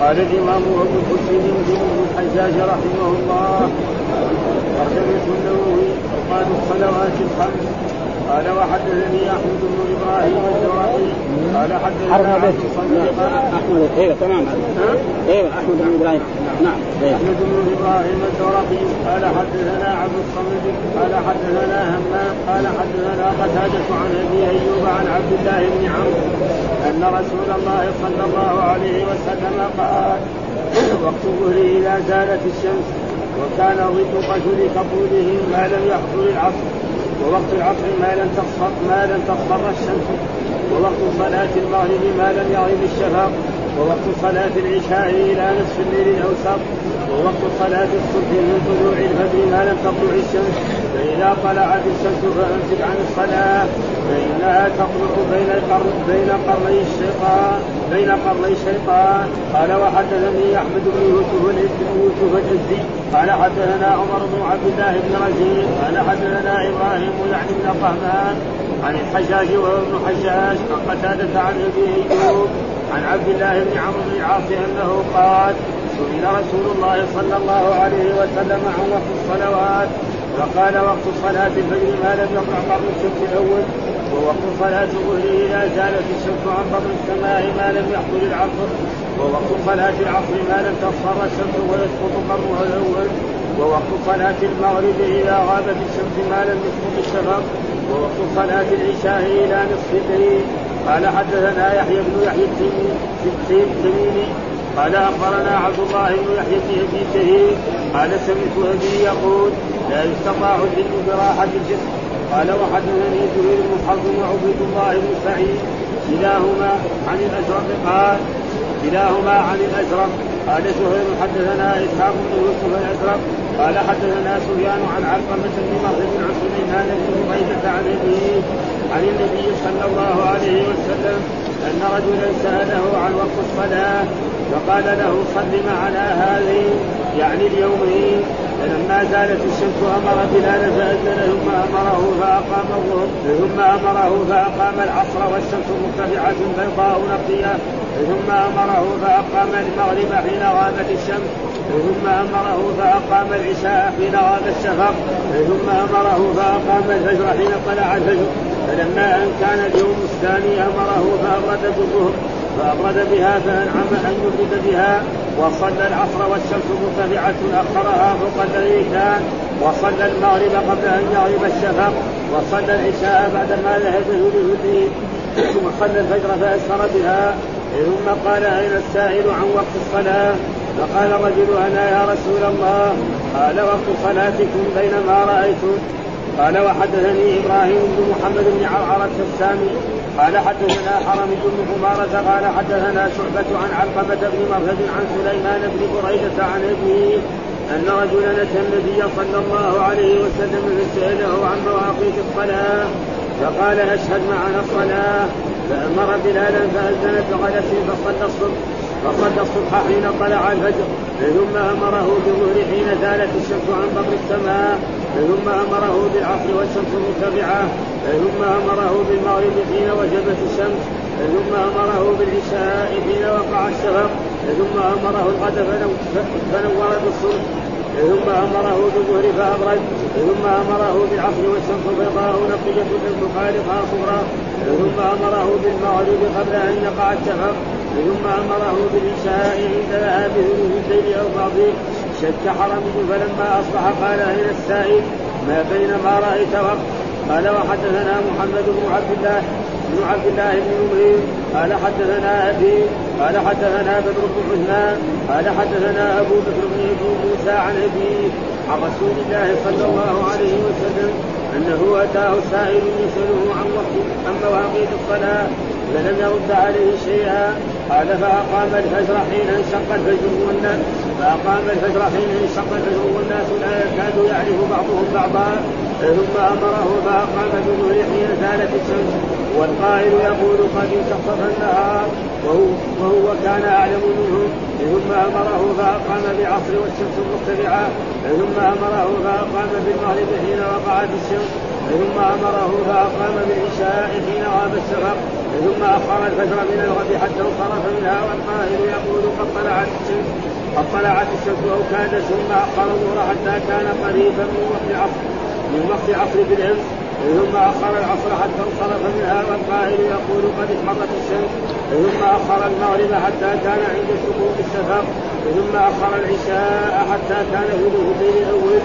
قال الإمام أبو الحسين بن الحجاج رحمه الله ترجمه النووي اوقات الصلوات الخمس. قال وحدثني أحمد بن إبراهيم الزرقي قال الصمد. قال أحمد. أيوه تمام. أيوه أحمد بن إبراهيم. نعم أيوة. أحمد بن إبراهيم الزرقي قال حدثنا عبد الصمد. قال حدثنا همام. قال حدثنا قتادة عن أبي أيوب عن عبد الله بن عمرو. أن رسول الله صلى الله عليه وسلم قال وقت الظهر إذا زالت الشمس وكان ضد قتل كطوله ما لم يحضر العصر ووقت العصر ما لم تصفر ما لم تصفر الشمس ووقت صلاة المغرب ما لم يغيب الشفق ووقت صلاة العشاء إلى نصف الليل الأوسط ووقت صلاة الصبح من طلوع الفجر ما لم تطلع الشمس. فإذا طلعت الشمس فأمسك عن الصلاة فإنها تطلع بين قرني الشيطان. بين قرني الشيطان قال وحدثني أحمد بن يوسف يوسف الجزي قال حدثنا عمر بن عبد الله بن رزين قال حدثنا إبراهيم يعني بن طهمان عن الحجاج وهو ابن حجاج عن قتادة عن أبي أيوب عن عبد الله بن عمرو بن العاص أنه قال سئل رسول الله صلى الله عليه وسلم عن وقت الصلوات فقال وقت صلاة الفجر ما لم يطلع قبل الشمس الأول. ووقت صلاة الظهر إذا زالت الشمس عن قبل السماء ما لم يحضر العصر. ووقت صلاة العصر ما لم تصفر الشمس ويسقط قرنها الأول. ووقت صلاة المغرب إذا غابت الشمس ما لم يسقط الشفق. ووقت صلاة العشاء إلى نصف الليل قال حدثنا يحيى بن يحيى التميمي قال أخبرنا عبد الله بن يحيى بن شهيد قال سمعت أبي يقول لا يستطاع العلم براحة الجسم. قال وحدثني زهير بن حرب وعبيد الله بن سعيد كلاهما عن الازرق قال كلاهما عن الازرق قال زهير حدثنا إسحاق بن يوسف الازرق قال حدثنا سفيان عن علقمة بن مرثد بن عثمان بن عبيدة عن عن النبي صلى الله عليه وسلم أن رجلا سأله عن وقت الصلاة فقال له صل معنا هذه يعني اليومين. فلما زالت الشمس أمر بلال فاذن ثم أمره فاقام الظهر ثم أمره فأقام العصر والشمس مرتفعة بيضاء نقية ثم أمره فأقام المغرب حين غابت الشمس ثم أمره فأقام العشاء حين غاب الشفق ثم أمره فأقام الفجر حين طلع الفجر. فلما أن كان اليوم الثاني أمره فأبرد بالظهر فأبرد بها فأنعم أن يبرد بها. وصلى العصر والشمس مرتفعة اخرها فوق الذي كان وصلى المغرب قبل أن يغرب الشفق وصلى العشاء بعدما ذهب ذهوله وصلى الفجر فأسفر بها ثم قال أين السائل عن وقت الصلاة؟ فقال الرجل أنا يا رسول الله قال وقت صلاتكم بينما رأيتم. قال وحدثني إبراهيم بن محمد بن عرعرة السامي قال حدثنا حرم بن عمارة قال حدثنا شعبة عن علقمة بن مرهد عن سليمان بن بريدة عن أبيه أن رجلا أتى النبي صلى الله عليه وسلم فسأله عن مواقيت الصلاة فقال أشهد معنا الصلاة فأمر بلالا فأذن بغلس فصلى الصبح. فصلى الصبح حين طلع الفجر ثم أمره بالظهر حين زالت الشمس عن بطن السماء ثم أمره بالعصر والشمس مرتفعه ثم أمره بالمغرب حين وجبت الشمس ثم أمره بالعشاء حين وقع الشفق ثم أمره الغد فنور بالصبح ثم أمره بالظهر فأبرد ثم أمره بالعصر والشمس بيضاء نقية من تخالفها صغرى ثم أمره بالمغرب قبل أن يقع الشفق. ثم أمره بالعشاء عند ذهاب ثلث الليل أو بعضه شك حرمه فلما أصبح قال إلى السائل ما بين ما رأيت وقت؟ قال وحدثنا محمد بن عبد الله بن عبد الله بن نمير قال حدثنا أبي قال حدثنا بدر بن عثمان قال حدثنا أبو بكر بن أبي موسى عن أبيه عن رسول الله صلى الله عليه وسلم أنه أتاه سائل يسأله عن وقت عن مواقيت الصلاة فلم يرد عليه شيئا. قال فأقام الفجر حين انشق الفجر والناس فأقام الفجر حين انشق الفجر والناس لا يكاد يعرف بعضهم بعضا ثم أمره فأقام بالظهر حين زالت الشمس. والقائل يقول قد انتصف النهار. وهو, وهو كان أعلم منهم. ثم أمره فأقام بالعصر والشمس مرتفعة ثم أمره فأقام بالمغرب حين وقعت الشمس ثم أمره فأقام بالعشاء حين غاب الشفق. ثم اخر الفجر من الغد حتى انصرف منها والطاهر يقول قد طلعت الشمس. قد طلعت الشمس أو كادت ثم اخر الظهر حتى كان قريبا من وقت العصر من وقت العصر بالامس ثم أخر العصر حتى انصرف منها والقائل يقول قد احمرت الشمس. ثم أخر المغرب حتى كان عند سقوط السفر ثم أخر العشاء حتى كان في الليل الأول.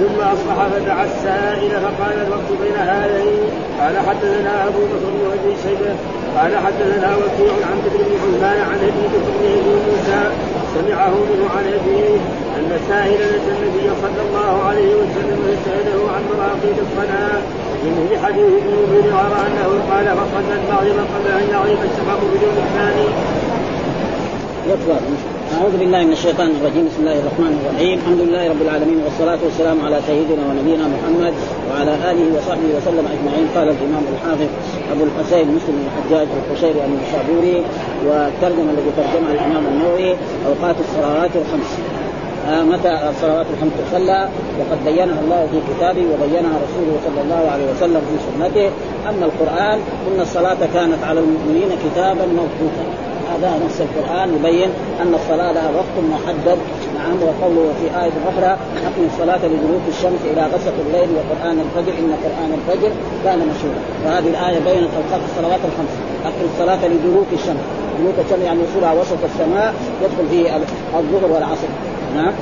ثم أصبح فدعا السائل فقال الوقت بين هذين؟ قال حدثنا أبو بكر بن أبي شيبة. قال حدثنا وكيع عن بكر بن حلمان عن أبي بكر بن موسى. سمعه منه عن أبيه أن سائلا النبي صلى الله عليه وسلم يساله عن مراقيد الصلاة. من في حديث ابن مبين وراى أنه قال فصلى المغرب قبل أن يغرب الشفق بدون الثاني. يكبر أعوذ بالله من الشيطان الرجيم. بسم الله الرحمن الرحيم. الحمد لله رب العالمين والصلاة والسلام على سيدنا ونبينا محمد وعلى آله وصحبه وسلم أجمعين. قال الإمام الحافظ أبو الحسين مسلم بن الحجاج القشيري النشابوري والترجمة الذي ترجمها الإمام النووي أوقات الصلوات الخمس. متى الصلوات الخمس تصلى وقد بينها الله في كتابه وبينها رسوله صلى الله عليه وسلم في سنته. أما القرآن إن الصلاة كانت على المؤمنين كتابا موقوتا هذا نص القرآن يبين أن الصلاة لها وقت محدد. نعم وقوله في آية أخرى أقم الصلاة لدلوك الشمس إلى غسق الليل وقرآن الفجر إن قرآن الفجر كان مشهورا. وهذه الآية بينت أوقات الصلوات الخمس. أقم الصلاة لدلوك الشمس. دلوك الشمس يعني وصولها وسط السماء يدخل فيه الظهر والعصر. نعم.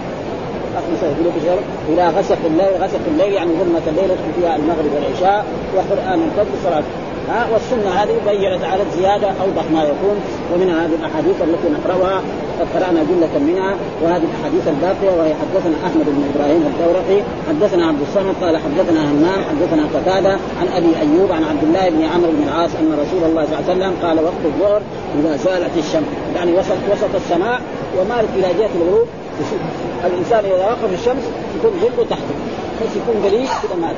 دلوك الشمس إلى غسق الليل غسق الليل يعني ظلمة الليل يدخل فيها المغرب والعشاء وقرآن الفجر صلاة ها والسنة هذه بينت على الزيادة اوضح ما يكون. ومن هذه الأحاديث التي نقرأها قد قرانا جمله منها وهذه الأحاديث الباقية وهي حدثنا أحمد بن إبراهيم الدورقي حدثنا عبد الصمد قال حدثنا همام حدثنا قتادة عن أبي أيوب عن عبد الله بن عمرو بن العاص أن رسول الله صلى الله عليه وسلم قال وقت الظهر إذا زالت الشمس. يعني وسط وسط السماء ومالت إلى جهة الغروب الإنسان إذا وقف الشمس يكون ظله تحته. بس يكون قليل كذا مات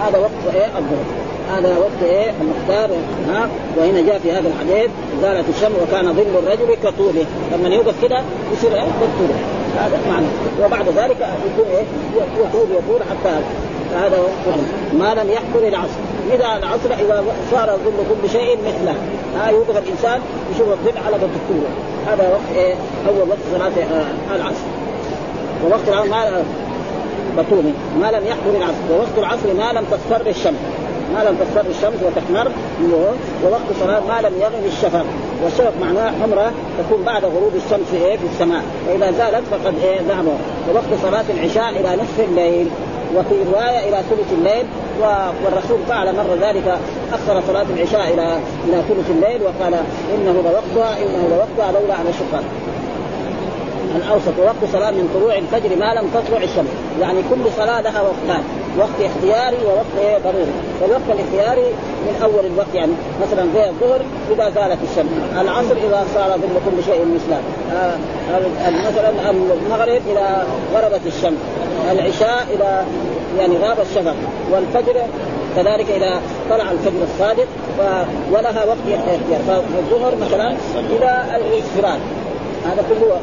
هذا وقت إيه الظهر. هذا وقت إيه المختار ها؟ وهنا جاء في هذا الحديث زالت الشمس وكان ظل الرجل كطوله. لما يوقف كده يصير إيه؟ كطوله هذا معنى. وبعد ذلك يكون إيه؟ يطول يطول حتى هذا ما لم يحضر العصر. إذا العصر إذا صار ظل كل شيء مثله. ها يوقف الإنسان يشوف الظل على قد هذا وقت إيه؟ أول وقت صلاة آه، العصر. ووقت العصر ما بطولي ما لم يحضر العصر. ووقت العصر ما لم تصفر الشمس. ما لم تصفر الشمس وتحمر. ووقت صلاة ما لم يغب الشفق. والشفق معناه حمرة تكون بعد غروب الشمس إيه؟ في السماء. فإذا زالت فقد إيه؟ ذهب ووقت صلاة العشاء إلى نصف الليل. وفي رواية إلى ثلث الليل. والرسول فعل مرة ذلك. أخر صلاة العشاء إلى إلى ثلث الليل. وقال إنه لوقتها إنه لوقتها لولا على شقاق الأوسط ووقت صلاة من طلوع الفجر ما لم تطلع الشمس. يعني كل صلاة لها وقتان وقت اختياري ووقت ضروري. والوقت الاختياري من أول الوقت يعني مثلا زي الظهر إذا زالت الشمس العصر إذا صار ظل كل شيء مثله آه مثلا المغرب إذا غربت الشمس العشاء إذا يعني غاب الشفق والفجر كذلك إذا طلع الفجر الصادق ولها وقت اختيار. فالظهر مثلا إلى الاصفرار هذا كله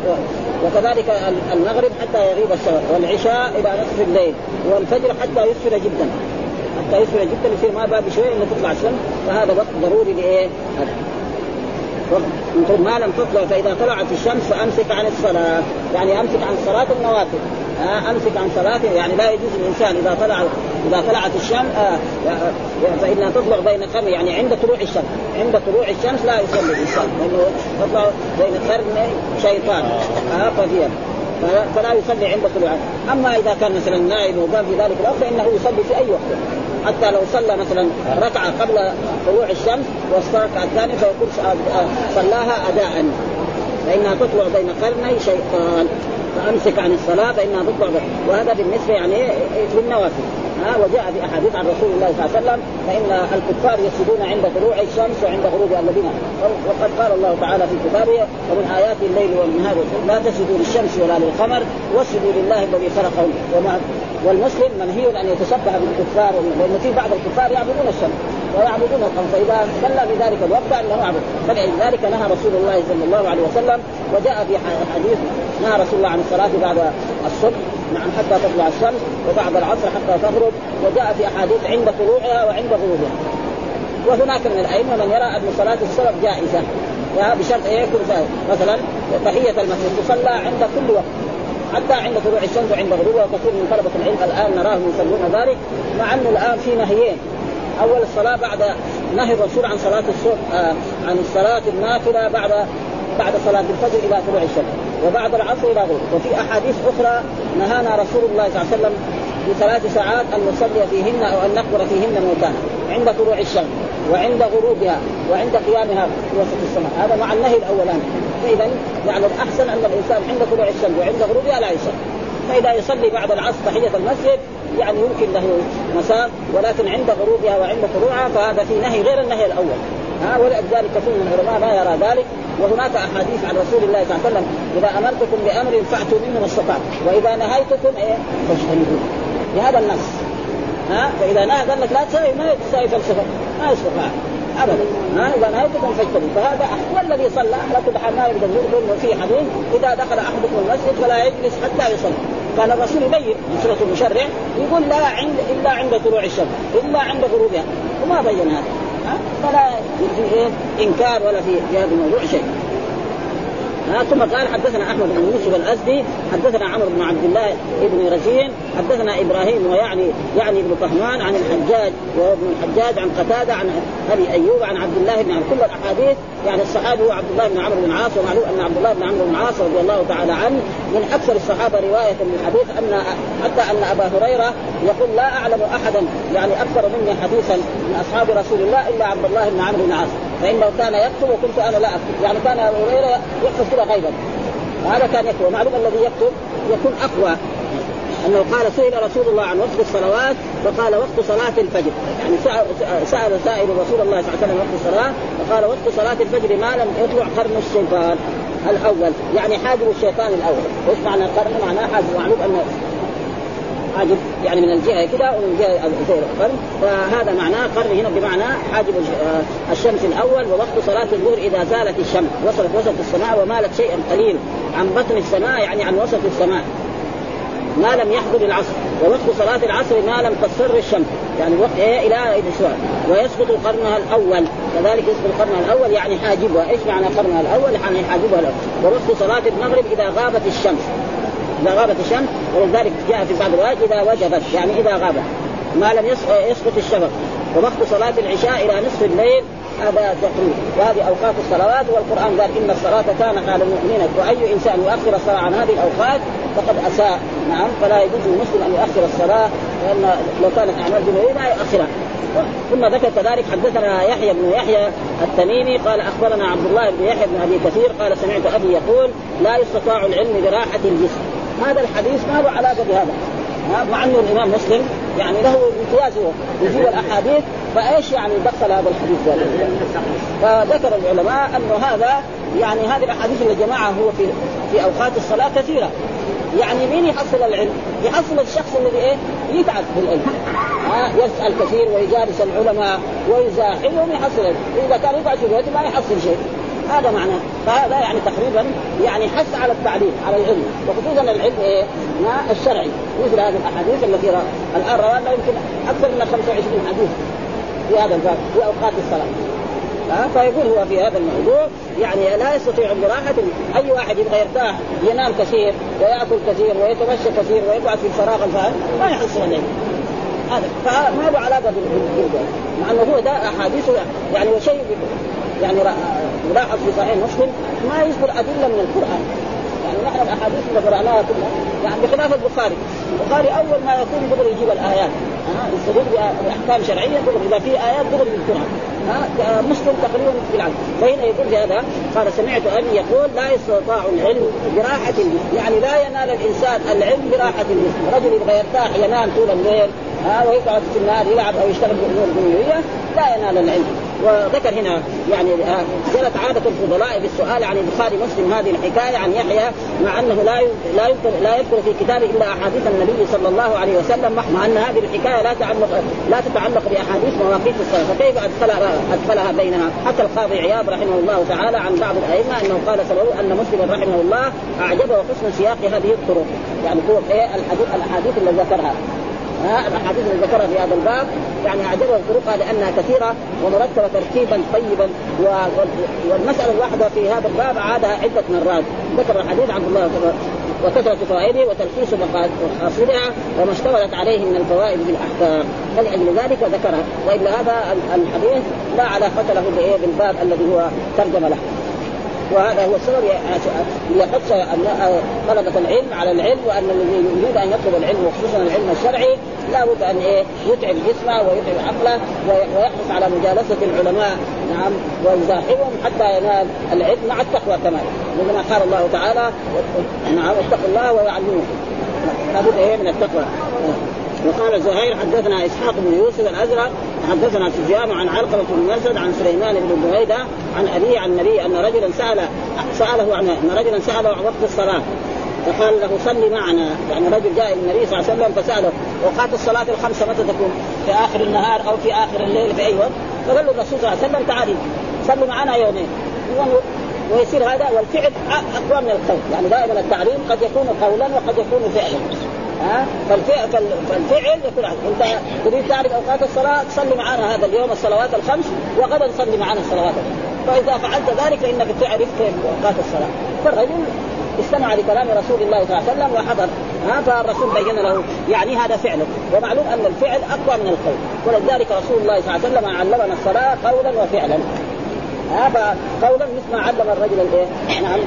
وكذلك المغرب حتى يغيب الشفق والعشاء إلى نصف الليل والفجر حتى يسفر جدا حتى يسفر جدا يصير ما بعد شوي إنه تطلع الشمس فهذا وقت ضروري لإيه؟ ما لم تطلع فإذا طلعت الشمس فأمسك عن الصلاة. يعني أمسك عن صلاه النوافل. آه أمسك عن صلاته يعني لا يجوز الانسان إذا طلع إذا طلعت الشمس آه فإنها تطلع بين قرن يعني عند طلوع الشمس. عند طلوع الشمس لا يصلي الإنسان لأنه تطلع بين قرن شيطان. آه ففيها. فلا يصلي عند طلوع أما إذا كان مثلا نائم وقام في ذلك الوقت فإنه يصلي في أي وقت. حتى لو صلى مثلا ركعة قبل طلوع الشمس والركعه الثانية فيكون صلاها اداء. فإنها تطلع بين قرني شيطان. فامسك عن الصلاة فإنها تطلع وهذا بالنسبة يعني للنوافل ها وجاء في أحاديث عن رسول الله صلى الله عليه وسلم فإن الكفار يسجدون عند طلوع الشمس وعند غروب الذين. وقد قال الله تعالى في كتابه ومن آيات الليل والنهار لا تسجدوا للشمس ولا للقمر واسجدوا لله الذي خلقهم. وما والمسلم منهي أن يتشبه بالكفار لأن في بعض الكفار يعبدون الشمس. ويعبدون القمر فإذا صلى في ذلك الوقت انه يعبد فلذلك نهى رسول الله صلى الله عليه وسلم وجاء في حديث نهى رسول الله عن الصلاة بعد الصبح نعم حتى تطلع الشمس وبعد العصر حتى تغرب وجاء في أحاديث عند طلوعها وعند غروبها. وهناك من الأئمة من يرى أن صلاة السبب جائزة. بشرط ان يكون مثلا تحية المسجد تصلى عند كل وقت. حتى عند طلوع الشمس وعند غروبها وكثير من طلبة العلم الآن نراهم يصلون ذلك مع أنه الآن في نهيين. أول الصلاة بعد نهي الرسول عن صلاة الصبح آه عن الصلاة النافلة بعد بعد صلاة الفجر إلى طلوع الشمس وبعد العصر إلى غروب. وفي أحاديث أخرى نهانا رسول الله صلى الله عليه وسلم بثلاث ساعات أن نصلي فيهن أو أن نقبر فيهن موتانا عند طلوع الشمس وعند غروبها وعند قيامها في وسط السماء. هذا مع النهي الأولاني. فإذا يعني الأحسن أن الإنسان عند طلوع الشمس وعند غروبها لا يصلي. فإذا يصلي بعد العصر تحية المسجد يعني يمكن له مساء ولكن عند غروبها وعند طلوعها فهذا في نهي غير النهي الأول. ها ولذلك كثير من العلماء لا يرى ذلك. وهناك أحاديث عن رسول الله صلى الله عليه وسلم إذا أمرتكم بأمر فأتوا منه ما استطعتم وإذا نهيتكم إيه؟ فاجتنبوه. بهذا النص. ها فإذا نهى قال لك لا تسوي ما تسوي فلسفة ما يستطاع. ابدا. ها إذا نهيتكم فاجتنبوا فهذا والذي صلى على كل حال ما يقدر يقول في حديث إذا دخل أحدكم المسجد فلا يجلس حتى يصلي. كان الرسول يبين سورة المشرع يقول لا عند إلا عند طلوع الشمس إلا عند غروبها. وما بين هذا. فلا في إنكار ولا في هذا الموضوع شيء. ها ثم قال حدثنا أحمد بن يوسف الأزدي حدثنا عمرو بن عبد الله بن رزين حدثنا إبراهيم ويعني يعني ابن طهمان عن الحجاج وابن الحجاج عن قتادة عن أبي أيوب عن عبد الله بن عمرو كل الأحاديث يعني الصحابي هو عبد الله بن عمرو بن العاص ومعلوم أن عبد الله بن عمرو بن العاص رضي الله تعالى عنه من أكثر الصحابة رواية للحديث أن حتى أن أبا هريرة يقول لا أعلم أحدا يعني أكثر مني حديثا من أصحاب رسول الله إلا عبد الله بن عمرو بن العاص. فانه كان يكتب وكنت أنا لا اكتب يعني كان أبو هريرة يحفظ كذا غيبا. هذا كان يكتب ومعلوم الذي يكتب يكون أقوى. أنه قال سئل رسول الله عن وقت الصلوات فقال وقت صلاة الفجر. يعني سال سائل رسول الله صلى الله عليه وسلم وقت الصلاة فقال وقت صلاة الفجر ما لم يطلع قرن الشيطان الأول. يعني حاجب الشيطان الأول. إيش معنى القرن؟ معناه حاجب. معلوم أنه حاجب يعني من الجهة كده ومن جهه القرن. فهذا معناه قرن هنا بمعنى حاجب آه، الشمس الأول ووقت صلاة الظهر إذا زالت الشمس. وصلت وسط السماء ومالت شيئا قليل عن بطن السماء يعني عن وسط السماء. ما لم يحضر العصر. ووقت صلاة العصر ما لم تصفر الشمس. يعني الوقت إيه؟ إلى الاسواق ويسقط قرنها الأول. كذلك يسقط قرنها الأول يعني حاجبها. إيش معنى قرنها الأول؟ يعني حاجبها الأول. ووقت صلاة المغرب إذا غابت الشمس. إذا غابت الشمس ولذلك جاء في بعض الروايات إذا وجبت يعني إذا غابت ما لم يسقط الشفق. ووقت صلاة العشاء إلى نصف الليل هذا تقريب. وهذه أوقات الصلوات والقرآن قال إن الصلاة كانت على المؤمنين وأي إنسان يؤخر الصلاة عن هذه الأوقات فقد أساء. نعم فلا يجوز للمسلم أن يؤخر الصلاة لأن لو كانت أعمال دنيويه لا يؤخرها. ثم ذكر كذلك حدثنا يحيى بن يحيى التميمي قال أخبرنا عبد الله بن يحيى بن أبي كثير قال سمعت أبي يقول لا يستطاع العلم براحة الجسم. هذا الحديث ما له علاقة بهذا. مع أنه الإمام مسلم يعني له امتياز هو يجيب الأحاديث فإيش يعني دخل هذا الحديث ذلك فذكر العلماء انه هذا يعني هذه الأحاديث اللي جمعها هو في في أوقات الصلاة كثيرة. يعني مين يحصل العلم؟ يحصل الشخص الذي إيه؟ يتعب بالعلم ها يسأل كثير ويجالس العلماء ويزاحمهم يحصل العلم، إذا كان يقعد في ما يحصل شيء. هذا معناه. فهذا يعني تقريبا يعني حث على التعليم على العلم. وخصوصا العلم إيه؟ الشرعي. مثل هذه الأحاديث التي الآن روانا يمكن أكثر من 25 حديث في هذا الباب في أوقات الصلاة. فيقول هو في هذا الموضوع يعني لا يستطيع براحة أي واحد يبغى يرتاح ينام كثير ويأكل كثير ويتمشى كثير ويقعد في الفراغ الفاهم ما يحصل الليل هذا. فما له علاقة بالجلد؟ مع أنه هو ده أحاديث يعني وشيء يعني يلاحظ في صحيح مسلم ما يذكر أدلة من القرآن. يعني نحن الأحاديث اللي قرأناها كلها. يعني بخلاف البخاري. البخاري أول ما يكون دغري يجيب الآيات. يستدل بأحكام شرعية دغري. إذا في آيات دغري يذكرها ها مسلم تقريبا في العالم. فهنا يقول هذا قال سمعت أبي يقول لا يستطاع العلم براحة الجسم يعني لا ينال الإنسان العلم براحة الجسم رجل يبغى يرتاح ينام طول الليل ها ويقعد في النهار يلعب أو يشتغل بامور دنيويه لا ينال العلم. وذكر هنا يعني جرت عادة الفضلاء بالسؤال عن البخاري مسلم هذه الحكاية عن يحيى مع أنه لا لا يذكر لا يذكر في كتابه إلا أحاديث النبي صلى الله عليه وسلم مع أن هذه الحكاية لا تعلق لا تتعلق بأحاديث مواقيت الصلاة. فكيف أدخلها أدخلها بينها حتى القاضي عياض رحمه الله تعالى عن بعض الأئمة أنه قال سببه أن مسلم رحمه الله أعجبه حسن سياق هذه الطرق. يعني هو إيه الحديث الأحاديث اللي ذكرها. ها الاحاديث اللي ذكرها في هذا الباب. يعني اعجبه طرقها لانها كثيرة ومرتبة ترتيبا طيبا. والمسألة الواحدة في هذا الباب عادها عدة مرات. ذكر الحديث عبد الله وكثرة فوائده وتلخيص مقاصدها وما اشتملت عليه من الفوائد بالاحكام فلأجل ذلك ذكرها. وإلا هذا الحديث لا علاقة له بالباب الذي هو ترجم له. وهذا هو السبب. يحث طلبة العلم على العلم وأن الذي يريد أن يطلب العلم وخصوصا العلم الشرعي لابد أن إيه؟ يتعب جسمه ويتعب عقله ويحرص على مجالسة العلماء. نعم. ويزاحمهم حتى ينال العلم مع التقوى كمان. لما قال الله تعالى نعم اتقوا الله ويعلمكم. لابد إيه؟ من التقوى. وقال زهير حدثنا إسحاق بن يوسف الأزرق حدثنا سفيان عن علقمة بن مسد عن سليمان بن بريدة عن أبي عن النبي أن رجلا سال سأله عن أن رجلا سأله عن وقت الصلاة. فقال له صلي معنا. يعني رجل جاء النبي صلى الله عليه وسلم فسأله اوقات الصلاة الخمسه متى تكون؟ في آخر النهار أو في آخر الليل في أي وقت؟ فقال له الرسول صلى الله عليه وسلم تعالي صلي معنا يومين. ويصير هذا والفعل أقوى من القول. يعني دائما التعليم قد يكون قولا وقد يكون فعلا. ها؟ فالفعل, يكون انت تريد تعرف أوقات الصلاة تصلي معنا هذا اليوم الصلوات الخمس وغدا تصلي معنا الصلوات فإذا فعلت ذلك فإنك تعرف أوقات الصلاة. فالرجل استمع لكلام رسول الله صلى الله عليه وسلم وحضر ها؟ فالرسول بين له يعني هذا فعله. ومعلوم أن الفعل أقوى من القول. ولذلك رسول الله صلى الله عليه وسلم علمنا الصلاة قولا وفعلا. هذا قولا مثل ما علم الرجل الايه؟ نعم.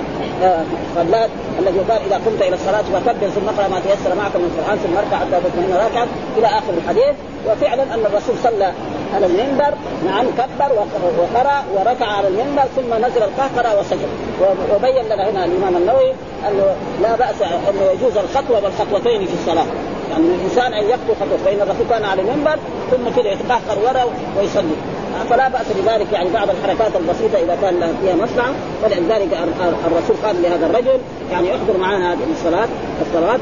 صلات آه الذي قال إذا قمت إلى الصلاة فكبر ثم اقرأ ما تيسر معك من القرآن ثم اركع حتى تطمئن راكعا إلى آخر الحديث. وفعلا أن الرسول صلى على المنبر نعم كبر وقرأ وركع على المنبر ثم نزل القهقرة وسجد. وبين لنا هنا الإمام النووي أنه لا بأس انه يجوز الخطوة والخطوتين في الصلاة. يعني الإنسان أن يخطو خطوة. فإن الرسول كان على المنبر ثم كده يتقهقر وراء ويصلي. فلا بأس بذلك يعني بعض الحركات البسيطة إذا كان فيها مصلحه ولذلك الرسول قال لهذا الرجل يعني احضر معنا هذه الصلاة الصلوات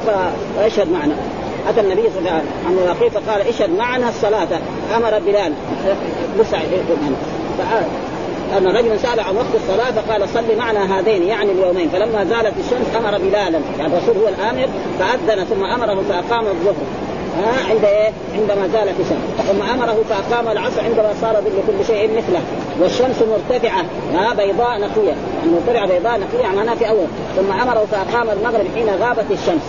فيشهد معنا. أتى النبي صلى الله عليه وسلم عن فقال اشهد معنا الصلاة. أمر بلال أن رجلا سأل عن وقت الصلاة فقال صل معنا هذين يعني اليومين. فلما زالت الشمس أمر بلالا. يعني الرسول هو الآمر فأذن ثم أمره فأقام الظهر. ها عند إيه؟ عندما زالت الشمس، ثم أمره فأقام العصر عندما صار ظل كل شيء مثله، والشمس مرتفعة ها بيضاء نقية، يعني مرتفعه بيضاء نقية معناها في أول، ثم أمره فأقام المغرب حين غابت الشمس،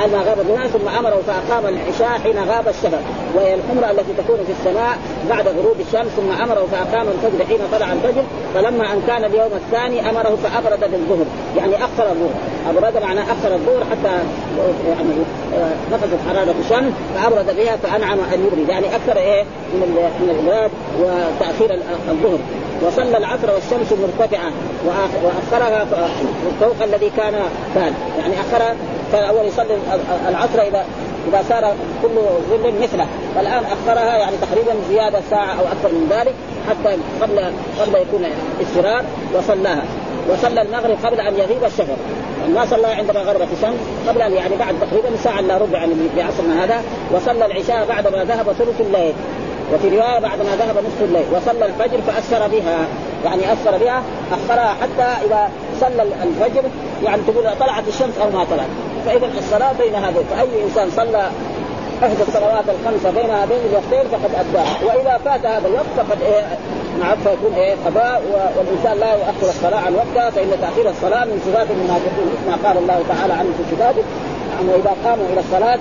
حين غاب الناس ثم امره فأقام العشاء حين غاب الشفق وهي الحمره التي تكون في السماء بعد غروب الشمس ثم امره فاقام الفجر حين طلع الفجر فلما أن كان اليوم الثاني أمره فأبرد بالظهر يعني اخر الظهر أبرد معناه اخر الظهر حتى يعني نقصت حرارة الشمس فأبرد بها فأنعم أن يبرد يعني أكثر إيه من من الابراد وتأخير الظهر. وصلى العصر والشمس مرتفعة وأخرها فوق الذي كان كان يعني أخر كان اول يصلي العصر اذا إذا صار كل ظل مثله. والآن اخرها يعني تقريبا زيادة ساعة أو أكثر من ذلك حتى قبل قبل يكون استرار وصلاها. وصلى المغرب قبل أن يغيب يعني ما صلى عندما غربت الشمس قبل أن يعني بعد تقريبا ساعة إلا ربع يعني بعصرنا هذا. وصلى العشاء بعد ما ذهب ثلث الليل. وفي رواية بعد ما ذهب نصف الليل. وصلى الفجر فاثر بها. يعني اثر بها اخرها حتى إذا صلى الفجر يعني تقول طلعت الشمس أو ما طلعت. فإذا الصلاة بين هذين فأي إنسان صلى إحدى الصلوات الخمسة بين هذين الوقتين فقد اداها وإذا فات هذا الوقت فقد إيه نعم فيكون إيه قضاء والإنسان لا يؤخر الصلاة عن وقتها فإن تأخير الصلاة من صفات المنافقين كما قال الله تعالى عنه في كتابه نعم واذا قاموا إلى الصلاة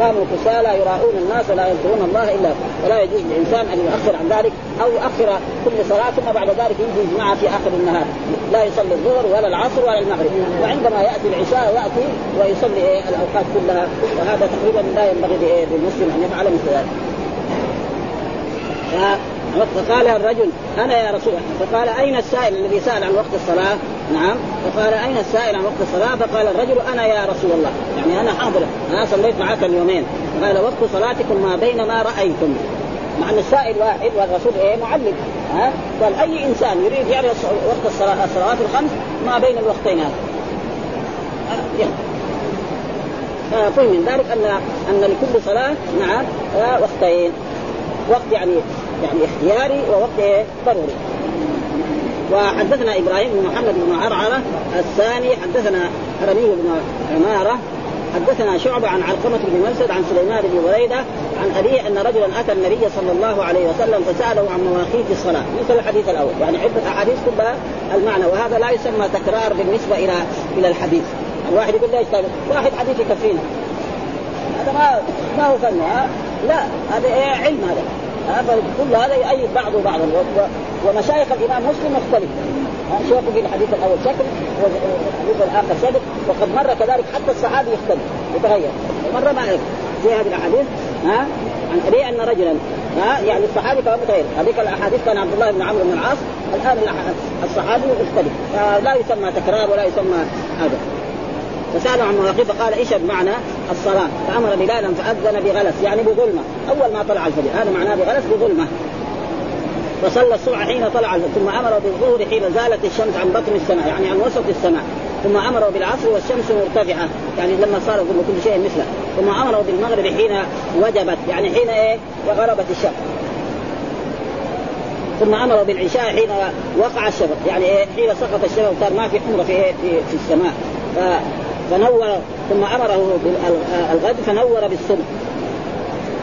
قاموا كسالى يراؤون الناس ولا يذكرون الله إلا ولا يجوز للإنسان أن يؤخر عن ذلك أو يؤخر كل صلاة ثم بعد ذلك يجي يجمعها في آخر النهار. لا يصلي الظهر ولا العصر ولا المغرب. وعندما يأتي العشاء يأتي ويصلي إيه الأوقات كلها. وهذا تقريبا لا ينبغي للمسلم أن يفعل مثل ذلك. فقال الرجل أنا يا رسول الله. فقال أين السائل الذي سأل عن وقت الصلاة؟ نعم. فقال أين السائل عن وقت الصلاة؟ فقال الرجل أنا يا رسول الله. يعني أنا حاضر أنا صليت معك اليومين. قال وقت صلاتكم ما بين ما رأيتم. مع أن السائل واحد والرسول إيه؟ معلم. ها؟ قال أي إنسان يريد يعرف وقت الصلاة الصلوات الخمس ما بين الوقتين هذا؟ فهم من ذلك ان أن لكل صلاة نعم وقتين. وقت يعني يعني اختياري ووقت إيه؟ ضروري. وحدثنا إبراهيم بن محمد بن عرعرة الثاني حدثنا حرمي بن عمارة حدثنا شعبة عن علقمة بن مسد عن سليمان بن بريدة عن أبيه أن رجلا أتى النبي صلى الله عليه وسلم فساله عن مواقيت الصلاة. مثل الحديث الأول. يعني عدة أحاديث كلها المعنى. وهذا لا يسمى تكرار بالنسبة إلى إلى الحديث. الواحد يقول ليش واحد حديث يكفينا. هذا ما ما هو فن لا هذا إيه؟ علم هذا. هذا كل هذا يؤيد بعضه بعضا ومشايخ الإمام مسلم مختلف. شيخه في الحديث الأول شكل والحديث الآخر شكل وقد مر كذلك حتى الصحابي يختلف يتغير. مره ما في هذه الأحاديث ها عن أبي أن رجلا ها يعني الصحابي كان متغير. هذيك الأحاديث كان عبد الله بن عمرو بن العاص الآن الصحابي مختلف. فلا يسمى تكرار ولا يسمى هذا. فسألوا عن مواقيت فقال إيش بمعنى الصلاة. فأمر بلالا فأذن بغلس يعني بظلمة. أول ما طلع الفجر هذا معناه بغلس بظلمة. فصلى الصبح حين طلع الفجر ثم أمر بالظهر حين زالت الشمس عن بطن السماء يعني عن وسط السماء. ثم امره بالعصر والشمس مرتفعة يعني لما صار كل شيء مثله. ثم امره بالمغرب حين وجبت يعني حين إيه؟ غربت الشمس. ثم امره بالعشاء حين وقع الشفق يعني إيه؟ حين سقط الشفق صار ما في حمره في إيه؟ في, في السماء. فنور ثم أمره بالغد فنور بالصبح